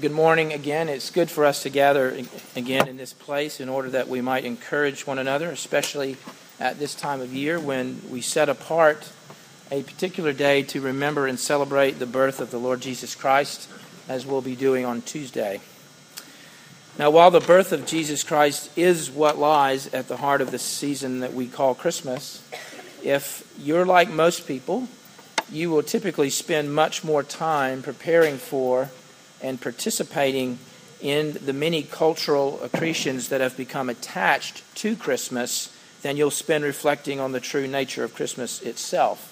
Well, good morning again. It's good for us to gather again in this place in order that we might encourage one another, especially at this time of year when we set apart a particular day to remember and celebrate the birth of the Lord Jesus Christ, as we'll be doing on Tuesday. Now, while the birth of Jesus Christ is what lies at the heart of the season that we call Christmas, if you're like most people, you will typically spend much more time preparing for and participating in the many cultural accretions that have become attached to Christmas than you'll spend reflecting on the true nature of Christmas itself.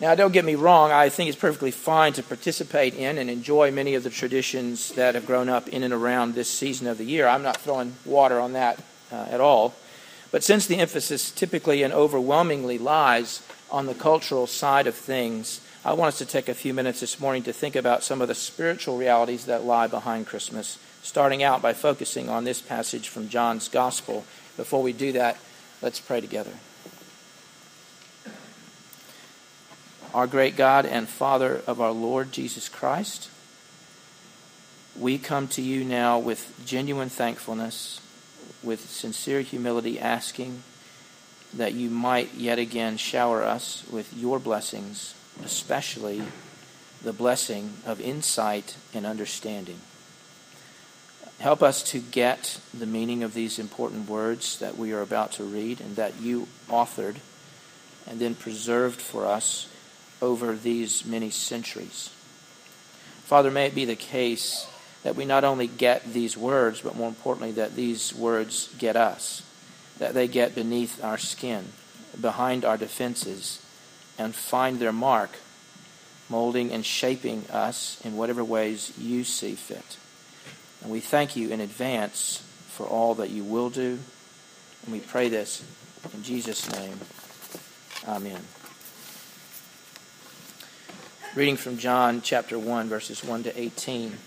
Now, don't get me wrong, I think it's perfectly fine to participate in and enjoy many of the traditions that have grown up in and around this season of the year. I'm not throwing water on that uh, at all. But since the emphasis typically and overwhelmingly lies on the cultural side of things, I want us to take a few minutes this morning to think about some of the spiritual realities that lie behind Christmas, starting out by focusing on this passage from John's Gospel. Before we do that, let's pray together. Our great God and Father of our Lord Jesus Christ, we come to you now with genuine thankfulness, with sincere humility, asking that you might yet again shower us with your blessings, especially the blessing of insight and understanding. Help us to get the meaning of these important words that we are about to read and that you authored and then preserved for us over these many centuries. Father, may it be the case that we not only get these words, but more importantly, that these words get us that they get beneath our skin, behind our defenses, and find their mark, molding and shaping us in whatever ways you see fit. And we thank you in advance for all that you will do. And we pray this in Jesus' name. Amen. Reading from John chapter 1, verses 1 to 18.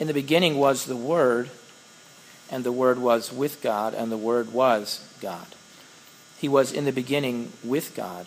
In the beginning was the Word and the Word was with God, and the Word was God. He was in the beginning with God.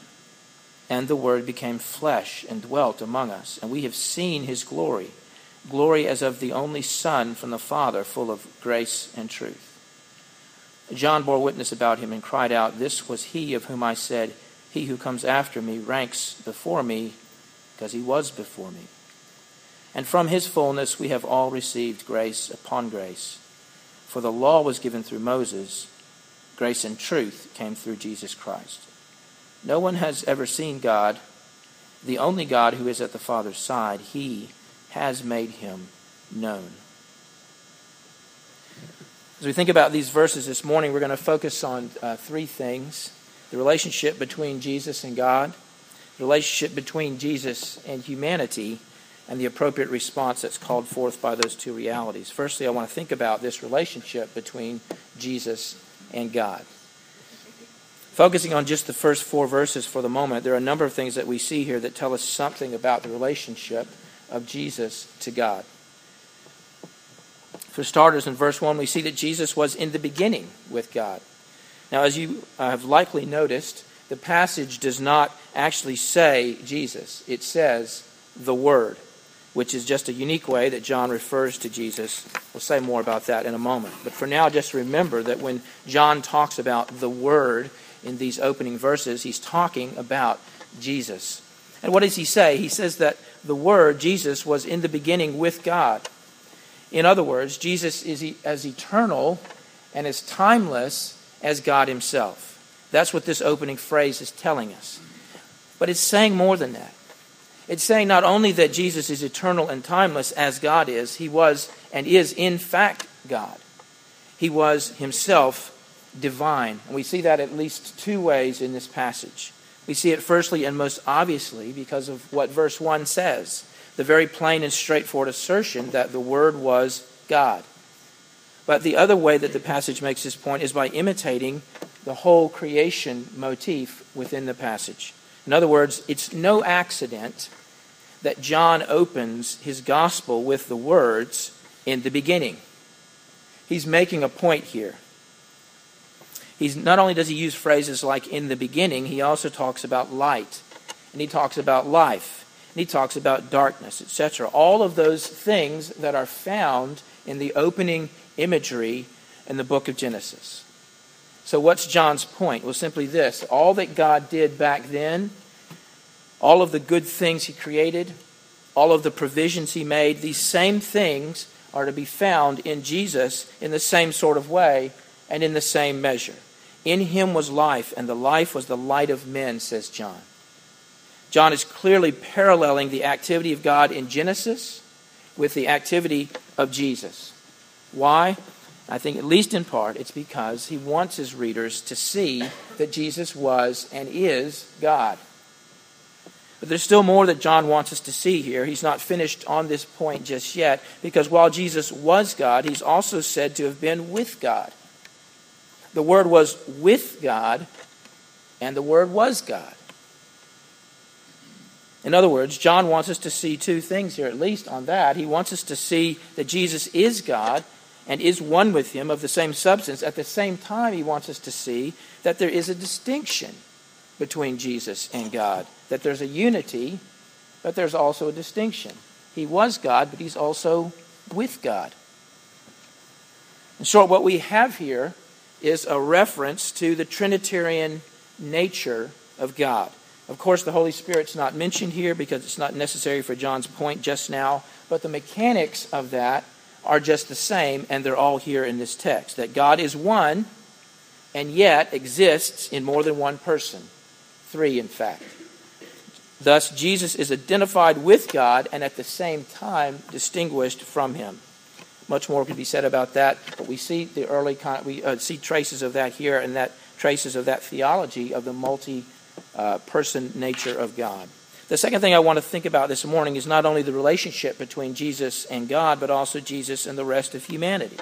And the Word became flesh and dwelt among us, and we have seen his glory, glory as of the only Son from the Father, full of grace and truth. John bore witness about him and cried out, This was he of whom I said, He who comes after me ranks before me, because he was before me. And from his fullness we have all received grace upon grace. For the law was given through Moses Grace and truth came through Jesus Christ. No one has ever seen God, the only God who is at the Father's side. He has made him known. As we think about these verses this morning, we're going to focus on uh, three things the relationship between Jesus and God, the relationship between Jesus and humanity, and the appropriate response that's called forth by those two realities. Firstly, I want to think about this relationship between Jesus and God. Focusing on just the first four verses for the moment, there are a number of things that we see here that tell us something about the relationship of Jesus to God. For starters, in verse 1, we see that Jesus was in the beginning with God. Now, as you uh, have likely noticed, the passage does not actually say Jesus, it says the Word which is just a unique way that John refers to Jesus. We'll say more about that in a moment. But for now, just remember that when John talks about the Word in these opening verses, he's talking about Jesus. And what does he say? He says that the Word, Jesus, was in the beginning with God. In other words, Jesus is as eternal and as timeless as God Himself. That's what this opening phrase is telling us. But it's saying more than that. It's saying not only that Jesus is eternal and timeless as God is, He was and is in fact God. He was Himself divine. And we see that at least two ways in this passage. We see it firstly and most obviously because of what verse 1 says the very plain and straightforward assertion that the Word was God. But the other way that the passage makes this point is by imitating the whole creation motif within the passage. In other words, it's no accident that John opens his gospel with the words, in the beginning. He's making a point here. He's, not only does he use phrases like in the beginning, he also talks about light, and he talks about life, and he talks about darkness, etc. All of those things that are found in the opening imagery in the book of Genesis. So, what's John's point? Well, simply this all that God did back then, all of the good things he created, all of the provisions he made, these same things are to be found in Jesus in the same sort of way and in the same measure. In him was life, and the life was the light of men, says John. John is clearly paralleling the activity of God in Genesis with the activity of Jesus. Why? I think, at least in part, it's because he wants his readers to see that Jesus was and is God. But there's still more that John wants us to see here. He's not finished on this point just yet, because while Jesus was God, he's also said to have been with God. The Word was with God, and the Word was God. In other words, John wants us to see two things here, at least on that. He wants us to see that Jesus is God and is one with Him of the same substance. At the same time, he wants us to see that there is a distinction between Jesus and God, that there's a unity, but there's also a distinction. He was God, but He's also with God. In short, what we have here is a reference to the Trinitarian nature of God. Of course, the Holy Spirit's not mentioned here because it's not necessary for John's point just now, but the mechanics of that are just the same, and they're all here in this text. That God is one, and yet exists in more than one person. Three, in fact. Thus, Jesus is identified with God and at the same time distinguished from Him. Much more could be said about that, but we see the early we uh, see traces of that here, and that traces of that theology of the multi-person uh, nature of God. The second thing I want to think about this morning is not only the relationship between Jesus and God, but also Jesus and the rest of humanity.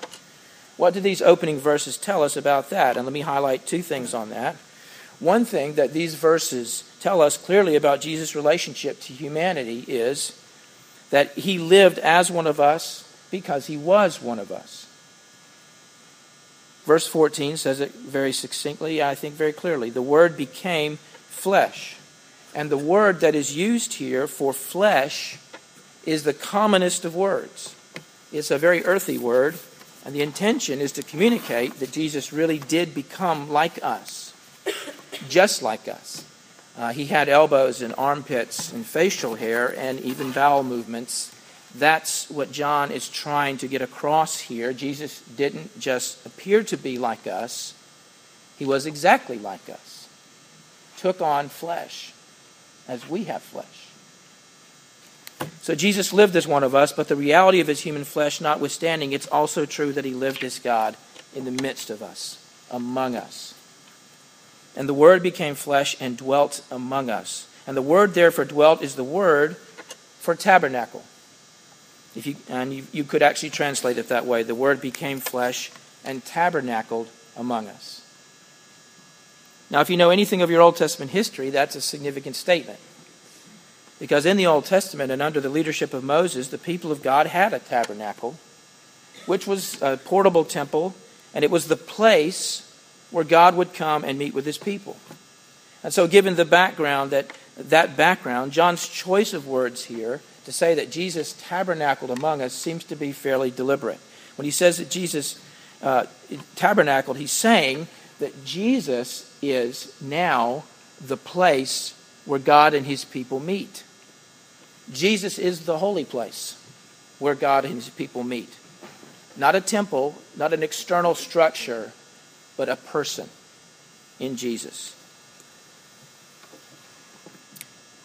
What do these opening verses tell us about that? And let me highlight two things on that. One thing that these verses tell us clearly about Jesus' relationship to humanity is that he lived as one of us because he was one of us. Verse 14 says it very succinctly, I think very clearly. The Word became flesh. And the word that is used here for flesh is the commonest of words. It's a very earthy word, and the intention is to communicate that Jesus really did become like us, just like us. Uh, he had elbows and armpits and facial hair and even bowel movements. That's what John is trying to get across here. Jesus didn't just appear to be like us, he was exactly like us, took on flesh as we have flesh. So Jesus lived as one of us, but the reality of his human flesh notwithstanding, it's also true that he lived as God in the midst of us, among us. And the Word became flesh and dwelt among us. And the word there for dwelt is the word for tabernacle. If you, and you, you could actually translate it that way. The Word became flesh and tabernacled among us. Now, if you know anything of your Old Testament history, that's a significant statement. Because in the Old Testament and under the leadership of Moses, the people of God had a tabernacle, which was a portable temple, and it was the place where God would come and meet with his people. And so, given the background that that background, John's choice of words here to say that Jesus tabernacled among us seems to be fairly deliberate. When he says that Jesus uh, tabernacled, he's saying that Jesus is now the place where God and his people meet. Jesus is the holy place where God and his people meet. Not a temple, not an external structure, but a person in Jesus.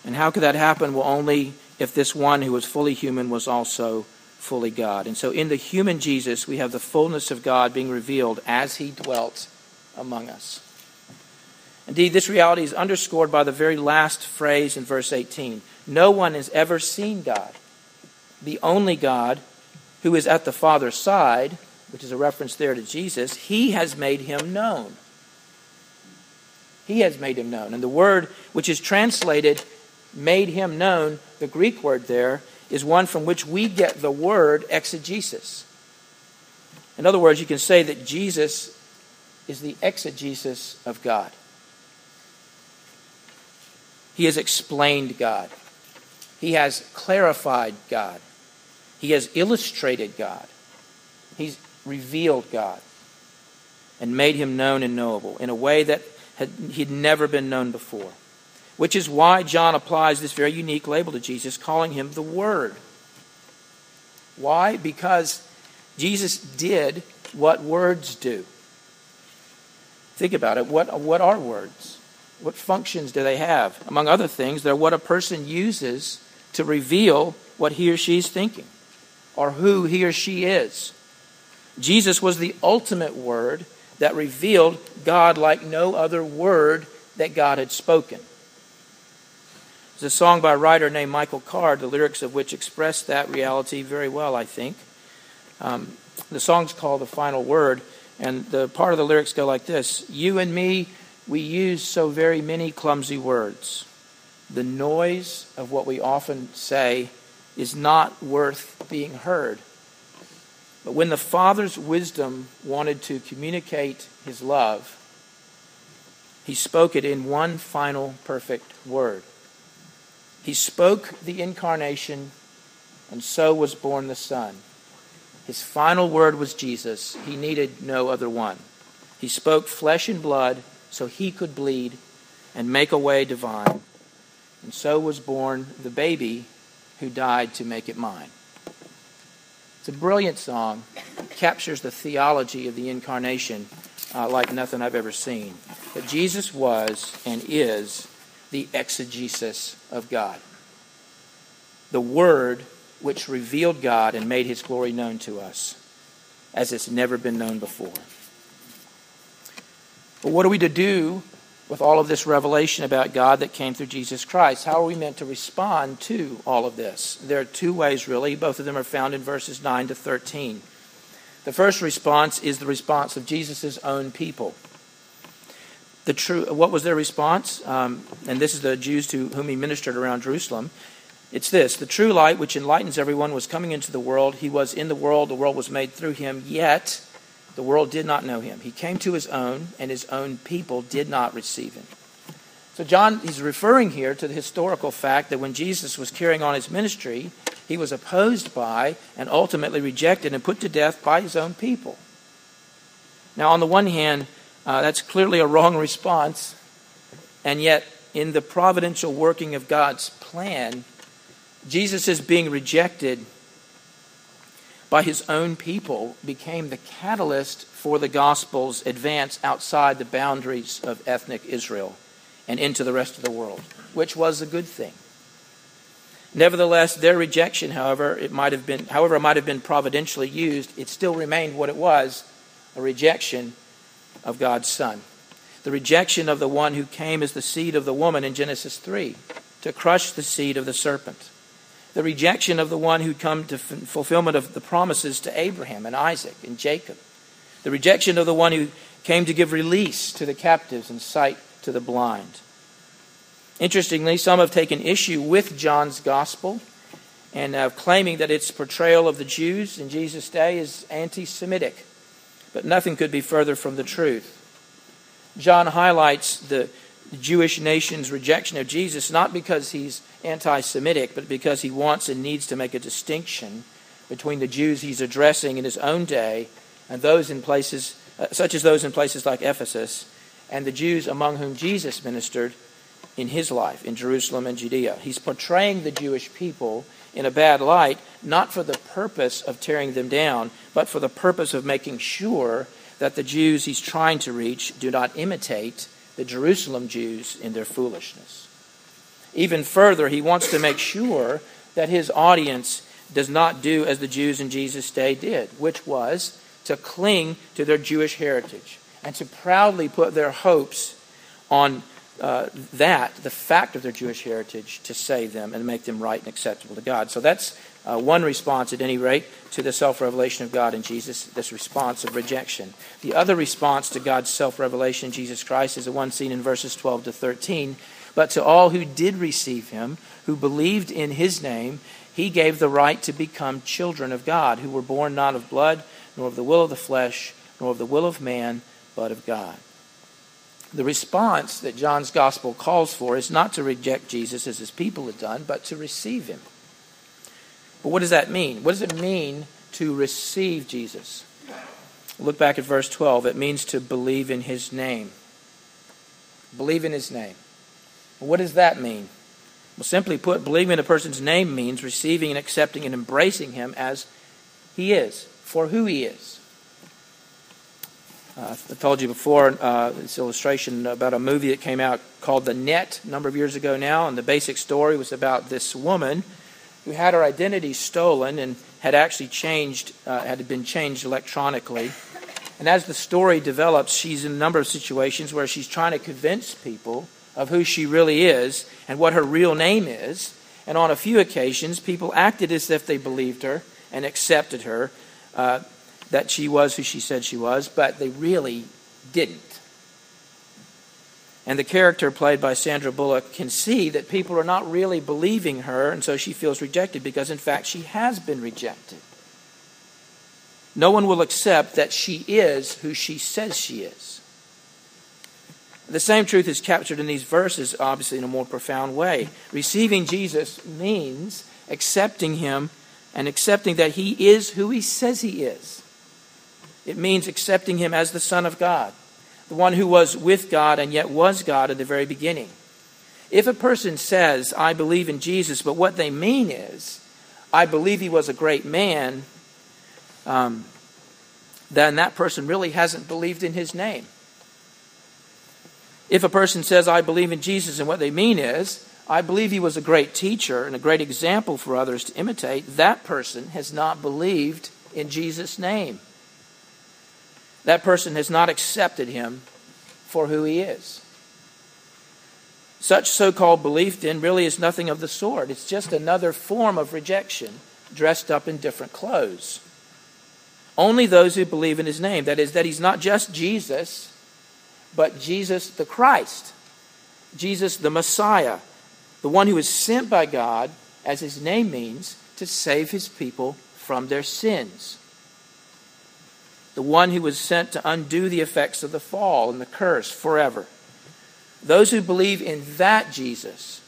And how could that happen? Well, only if this one who was fully human was also fully God. And so in the human Jesus, we have the fullness of God being revealed as he dwelt among us. Indeed, this reality is underscored by the very last phrase in verse 18 No one has ever seen God. The only God who is at the Father's side, which is a reference there to Jesus, he has made him known. He has made him known. And the word which is translated made him known, the Greek word there, is one from which we get the word exegesis. In other words, you can say that Jesus is the exegesis of God. He has explained God. He has clarified God. He has illustrated God. He's revealed God and made him known and knowable in a way that had, he'd never been known before. Which is why John applies this very unique label to Jesus, calling him the Word. Why? Because Jesus did what words do. Think about it. What, what are words? What functions do they have? Among other things, they're what a person uses to reveal what he or she is thinking or who he or she is. Jesus was the ultimate word that revealed God like no other word that God had spoken. There's a song by a writer named Michael Card, the lyrics of which express that reality very well, I think. Um, the song's called The Final Word, and the part of the lyrics go like this You and me, we use so very many clumsy words. The noise of what we often say is not worth being heard. But when the Father's wisdom wanted to communicate his love, he spoke it in one final perfect word. He spoke the incarnation, and so was born the Son. His final word was Jesus. He needed no other one. He spoke flesh and blood so he could bleed and make a way divine. And so was born the baby who died to make it mine. It's a brilliant song. It captures the theology of the incarnation uh, like nothing I've ever seen. But Jesus was and is the exegesis of God. The Word which revealed God and made his glory known to us as it's never been known before. But what are we to do with all of this revelation about God that came through Jesus Christ. How are we meant to respond to all of this? There are two ways, really. Both of them are found in verses 9 to 13. The first response is the response of Jesus' own people. The true, what was their response? Um, and this is the Jews to whom he ministered around Jerusalem. It's this the true light which enlightens everyone was coming into the world. He was in the world, the world was made through him, yet the world did not know him. He came to his own, and his own people did not receive him. So, John, he's referring here to the historical fact that when Jesus was carrying on his ministry, he was opposed by and ultimately rejected and put to death by his own people. Now, on the one hand, uh, that's clearly a wrong response, and yet, in the providential working of God's plan, Jesus is being rejected by his own people became the catalyst for the gospel's advance outside the boundaries of ethnic Israel and into the rest of the world, which was a good thing. Nevertheless, their rejection, however, it might have been, however it might have been providentially used, it still remained what it was, a rejection of God's Son. The rejection of the one who came as the seed of the woman in Genesis 3 to crush the seed of the serpent the rejection of the one who'd come to fulfillment of the promises to Abraham and Isaac and Jacob, the rejection of the one who came to give release to the captives and sight to the blind. Interestingly, some have taken issue with John's gospel and uh, claiming that its portrayal of the Jews in Jesus' day is anti Semitic. But nothing could be further from the truth. John highlights the Jewish nation's rejection of Jesus not because he's anti Semitic, but because he wants and needs to make a distinction between the Jews he's addressing in his own day and those in places, uh, such as those in places like Ephesus, and the Jews among whom Jesus ministered in his life in Jerusalem and Judea. He's portraying the Jewish people in a bad light, not for the purpose of tearing them down, but for the purpose of making sure that the Jews he's trying to reach do not imitate the Jerusalem Jews in their foolishness. Even further, he wants to make sure that his audience does not do as the Jews in Jesus' day did, which was to cling to their Jewish heritage and to proudly put their hopes on uh, that, the fact of their Jewish heritage, to save them and make them right and acceptable to God. So that's uh, one response, at any rate, to the self revelation of God in Jesus, this response of rejection. The other response to God's self revelation in Jesus Christ is the one seen in verses 12 to 13. But to all who did receive him, who believed in his name, he gave the right to become children of God, who were born not of blood, nor of the will of the flesh, nor of the will of man, but of God. The response that John's gospel calls for is not to reject Jesus as his people had done, but to receive him. But what does that mean? What does it mean to receive Jesus? Look back at verse 12. It means to believe in his name. Believe in his name. What does that mean? Well, simply put, believing in a person's name means receiving and accepting and embracing him as he is, for who he is. Uh, I told you before uh, this illustration about a movie that came out called The Net a number of years ago now, and the basic story was about this woman who had her identity stolen and had actually changed, uh, had been changed electronically. And as the story develops, she's in a number of situations where she's trying to convince people of who she really is and what her real name is. And on a few occasions, people acted as if they believed her and accepted her, uh, that she was who she said she was, but they really didn't. And the character played by Sandra Bullock can see that people are not really believing her, and so she feels rejected because, in fact, she has been rejected. No one will accept that she is who she says she is. The same truth is captured in these verses, obviously, in a more profound way. Receiving Jesus means accepting him and accepting that he is who he says he is. It means accepting him as the Son of God, the one who was with God and yet was God at the very beginning. If a person says, I believe in Jesus, but what they mean is, I believe he was a great man, um, then that person really hasn't believed in his name. If a person says, I believe in Jesus, and what they mean is, I believe he was a great teacher and a great example for others to imitate, that person has not believed in Jesus' name. That person has not accepted him for who he is. Such so called belief, then, really is nothing of the sort. It's just another form of rejection dressed up in different clothes. Only those who believe in his name, that is, that he's not just Jesus, but Jesus the Christ, Jesus the Messiah, the one who is sent by God, as his name means, to save his people from their sins. The one who was sent to undo the effects of the fall and the curse forever. Those who believe in that Jesus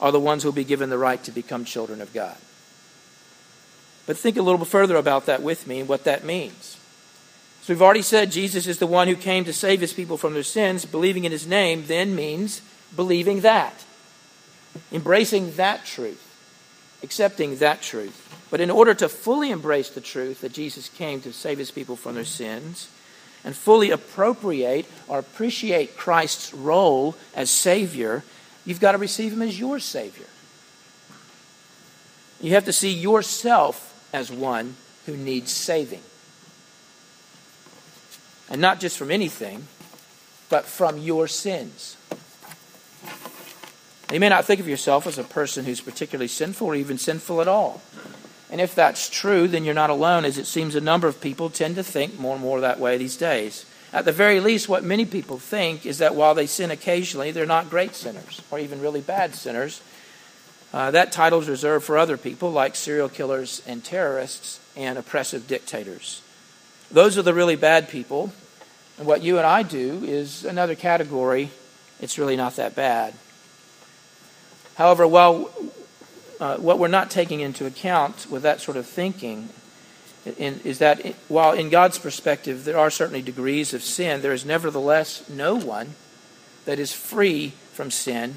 are the ones who will be given the right to become children of God. But think a little bit further about that with me and what that means. So we've already said Jesus is the one who came to save his people from their sins. Believing in his name then means believing that, embracing that truth, accepting that truth. But in order to fully embrace the truth that Jesus came to save his people from their sins, and fully appropriate or appreciate Christ's role as Savior, you've got to receive Him as your Savior. You have to see yourself as one who needs saving. And not just from anything, but from your sins. You may not think of yourself as a person who's particularly sinful or even sinful at all. And if that's true, then you're not alone, as it seems a number of people tend to think more and more that way these days. At the very least, what many people think is that while they sin occasionally, they're not great sinners or even really bad sinners. Uh, that title is reserved for other people like serial killers and terrorists and oppressive dictators. Those are the really bad people, and what you and I do is another category. It's really not that bad. However, while uh, what we're not taking into account with that sort of thinking in, is that while in God's perspective there are certainly degrees of sin, there is nevertheless no one that is free from sin.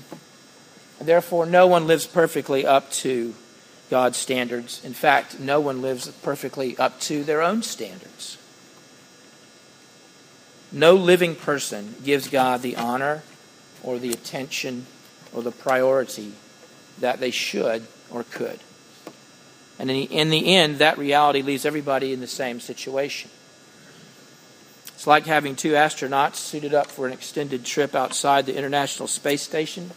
And therefore, no one lives perfectly up to God's standards. In fact, no one lives perfectly up to their own standards. No living person gives God the honor or the attention or the priority that they should or could. And in the, in the end, that reality leaves everybody in the same situation. It's like having two astronauts suited up for an extended trip outside the International Space Station.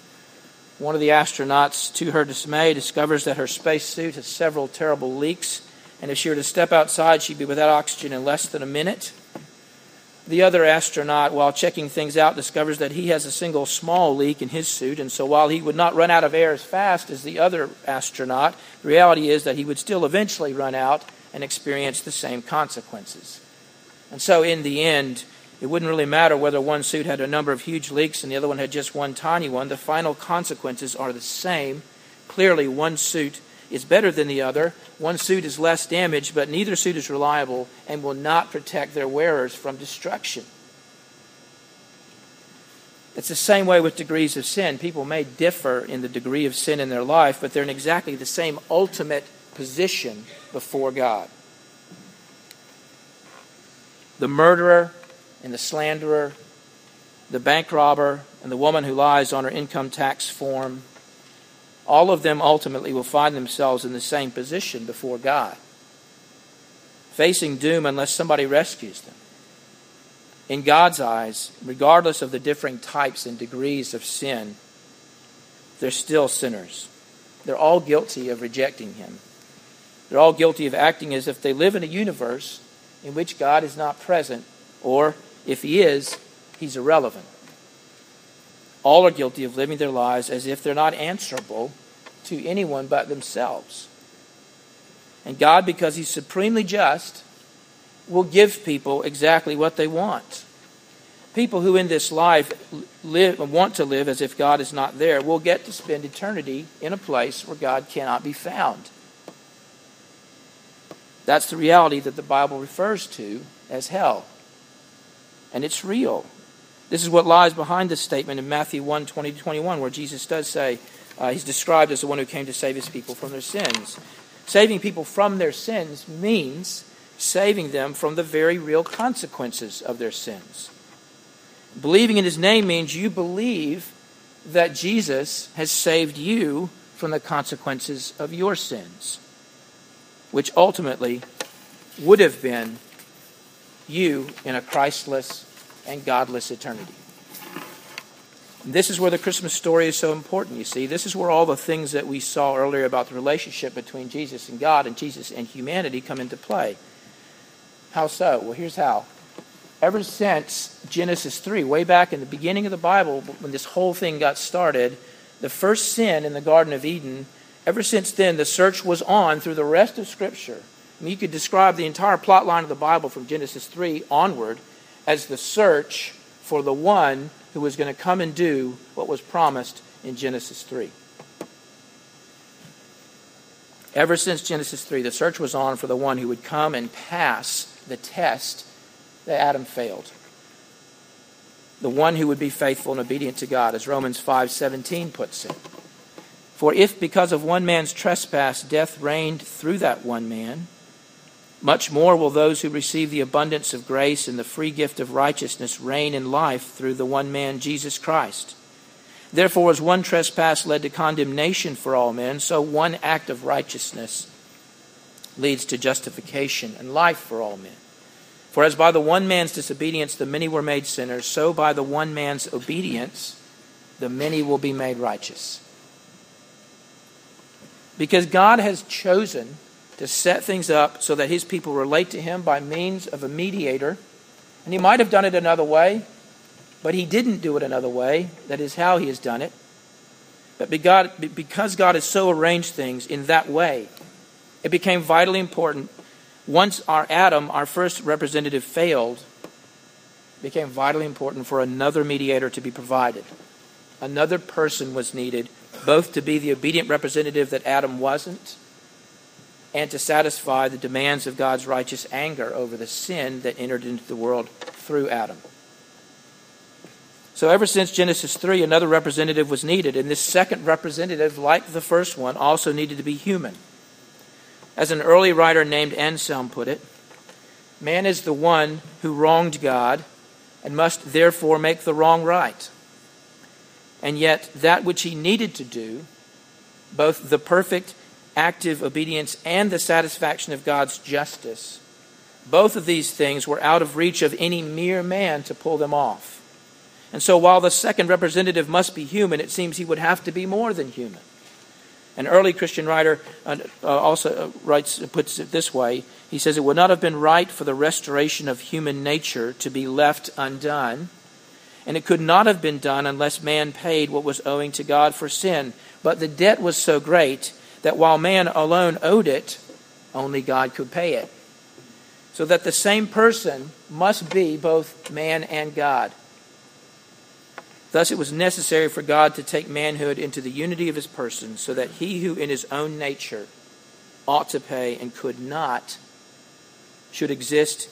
One of the astronauts, to her dismay, discovers that her spacesuit has several terrible leaks, and if she were to step outside, she'd be without oxygen in less than a minute. The other astronaut, while checking things out, discovers that he has a single small leak in his suit, and so while he would not run out of air as fast as the other astronaut, the reality is that he would still eventually run out and experience the same consequences. And so, in the end, it wouldn't really matter whether one suit had a number of huge leaks and the other one had just one tiny one. The final consequences are the same. Clearly, one suit is better than the other. One suit is less damaged, but neither suit is reliable and will not protect their wearers from destruction. It's the same way with degrees of sin. People may differ in the degree of sin in their life, but they're in exactly the same ultimate position before God. The murderer and the slanderer, the bank robber and the woman who lies on her income tax form, all of them ultimately will find themselves in the same position before God, facing doom unless somebody rescues them. In God's eyes, regardless of the differing types and degrees of sin, they're still sinners. They're all guilty of rejecting Him. They're all guilty of acting as if they live in a universe in which God is not present, or if He is, He's irrelevant. All are guilty of living their lives as if they're not answerable to anyone but themselves. And God, because He's supremely just, will give people exactly what they want. People who in this life live want to live as if God is not there will get to spend eternity in a place where God cannot be found. That's the reality that the Bible refers to as hell. And it's real. This is what lies behind this statement in Matthew 1 20 to 21, where Jesus does say, uh, He's described as the one who came to save his people from their sins. Saving people from their sins means saving them from the very real consequences of their sins. Believing in his name means you believe that Jesus has saved you from the consequences of your sins, which ultimately would have been you in a Christless and godless eternity. And this is where the Christmas story is so important, you see. This is where all the things that we saw earlier about the relationship between Jesus and God and Jesus and humanity come into play. How so? Well, here's how. Ever since Genesis 3, way back in the beginning of the Bible, when this whole thing got started, the first sin in the Garden of Eden, ever since then, the search was on through the rest of Scripture. I mean, you could describe the entire plot line of the Bible from Genesis 3 onward as the search for the one who was going to come and do what was promised in Genesis 3. Ever since Genesis 3, the search was on for the one who would come and pass the test that Adam failed. The one who would be faithful and obedient to God, as Romans 5:17 puts it. For if because of one man's trespass death reigned through that one man, much more will those who receive the abundance of grace and the free gift of righteousness reign in life through the one man, Jesus Christ. Therefore, as one trespass led to condemnation for all men, so one act of righteousness leads to justification and life for all men. For as by the one man's disobedience the many were made sinners, so by the one man's obedience the many will be made righteous. Because God has chosen to set things up so that his people relate to him by means of a mediator. And he might have done it another way, but he didn't do it another way. That is how he has done it. But because God has so arranged things in that way, it became vitally important. Once our Adam, our first representative, failed, it became vitally important for another mediator to be provided. Another person was needed, both to be the obedient representative that Adam wasn't and to satisfy the demands of God's righteous anger over the sin that entered into the world through Adam. So, ever since Genesis 3, another representative was needed, and this second representative, like the first one, also needed to be human. As an early writer named Anselm put it, man is the one who wronged God and must therefore make the wrong right. And yet, that which he needed to do, both the perfect active obedience and the satisfaction of God's justice, both of these things were out of reach of any mere man to pull them off. And so, while the second representative must be human, it seems he would have to be more than human. An early Christian writer uh, also uh, writes, puts it this way he says, It would not have been right for the restoration of human nature to be left undone, and it could not have been done unless man paid what was owing to God for sin. But the debt was so great that while man alone owed it, only God could pay it. So that the same person must be both man and God. Thus, it was necessary for God to take manhood into the unity of his person, so that he who in his own nature ought to pay and could not should exist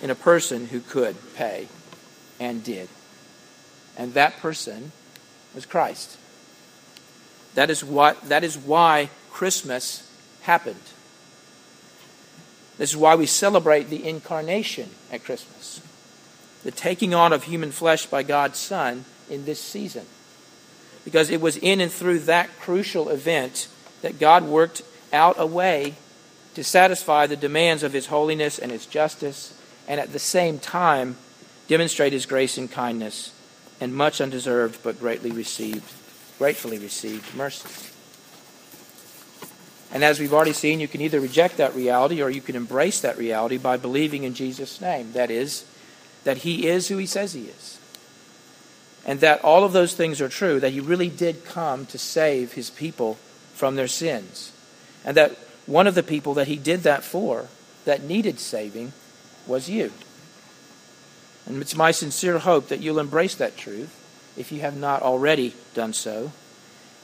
in a person who could pay and did. And that person was Christ. That is what that is why Christmas happened. This is why we celebrate the incarnation at Christmas. The taking on of human flesh by God's Son in this season. Because it was in and through that crucial event that God worked out a way to satisfy the demands of his holiness and his justice, and at the same time demonstrate his grace and kindness and much undeserved but greatly received, gratefully received mercy. And as we've already seen, you can either reject that reality or you can embrace that reality by believing in Jesus' name. That is, that he is who he says he is and that all of those things are true, that he really did come to save his people from their sins, and that one of the people that he did that for, that needed saving, was you. And it's my sincere hope that you'll embrace that truth if you have not already done so,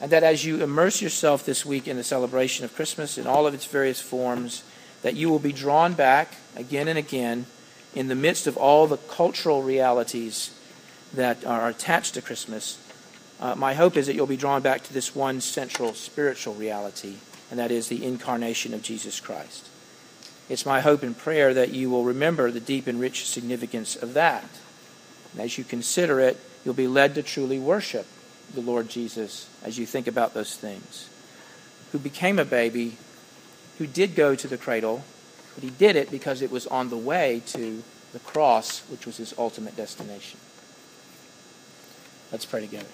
and that as you immerse yourself this week in the celebration of Christmas in all of its various forms, that you will be drawn back again and again in the midst of all the cultural realities that are attached to Christmas, uh, my hope is that you'll be drawn back to this one central spiritual reality, and that is the incarnation of Jesus Christ. It's my hope and prayer that you will remember the deep and rich significance of that. And as you consider it, you'll be led to truly worship the Lord Jesus as you think about those things. Who became a baby, who did go to the cradle, but he did it because it was on the way to the cross, which was his ultimate destination. Let's pray together.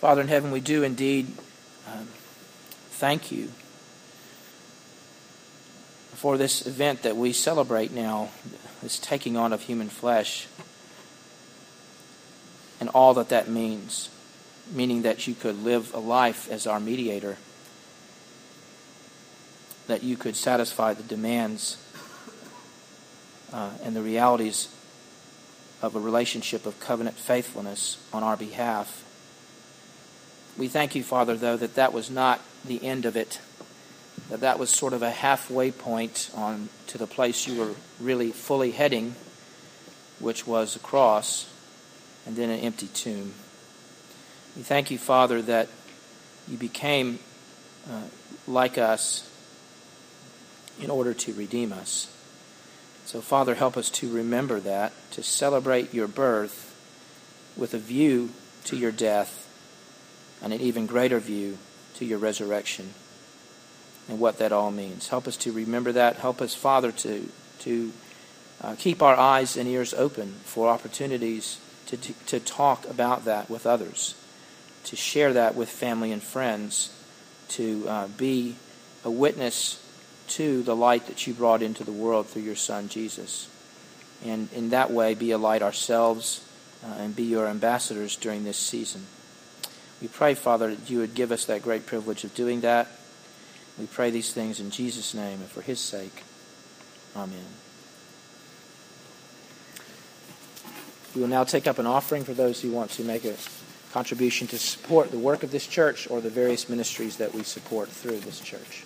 Father in heaven, we do indeed um, thank you for this event that we celebrate now, this taking on of human flesh, and all that that means meaning that you could live a life as our mediator, that you could satisfy the demands uh, and the realities of a relationship of covenant faithfulness on our behalf. We thank you, Father, though, that that was not the end of it, that that was sort of a halfway point on to the place you were really fully heading, which was a cross and then an empty tomb. We thank you, Father, that you became uh, like us in order to redeem us. So, Father, help us to remember that, to celebrate your birth with a view to your death and an even greater view to your resurrection and what that all means. Help us to remember that. Help us, Father, to, to uh, keep our eyes and ears open for opportunities to, to, to talk about that with others to share that with family and friends, to uh, be a witness to the light that you brought into the world through your Son, Jesus. And in that way, be a light ourselves uh, and be your ambassadors during this season. We pray, Father, that you would give us that great privilege of doing that. We pray these things in Jesus' name and for his sake. Amen. We will now take up an offering for those who want to make a contribution to support the work of this church or the various ministries that we support through this church.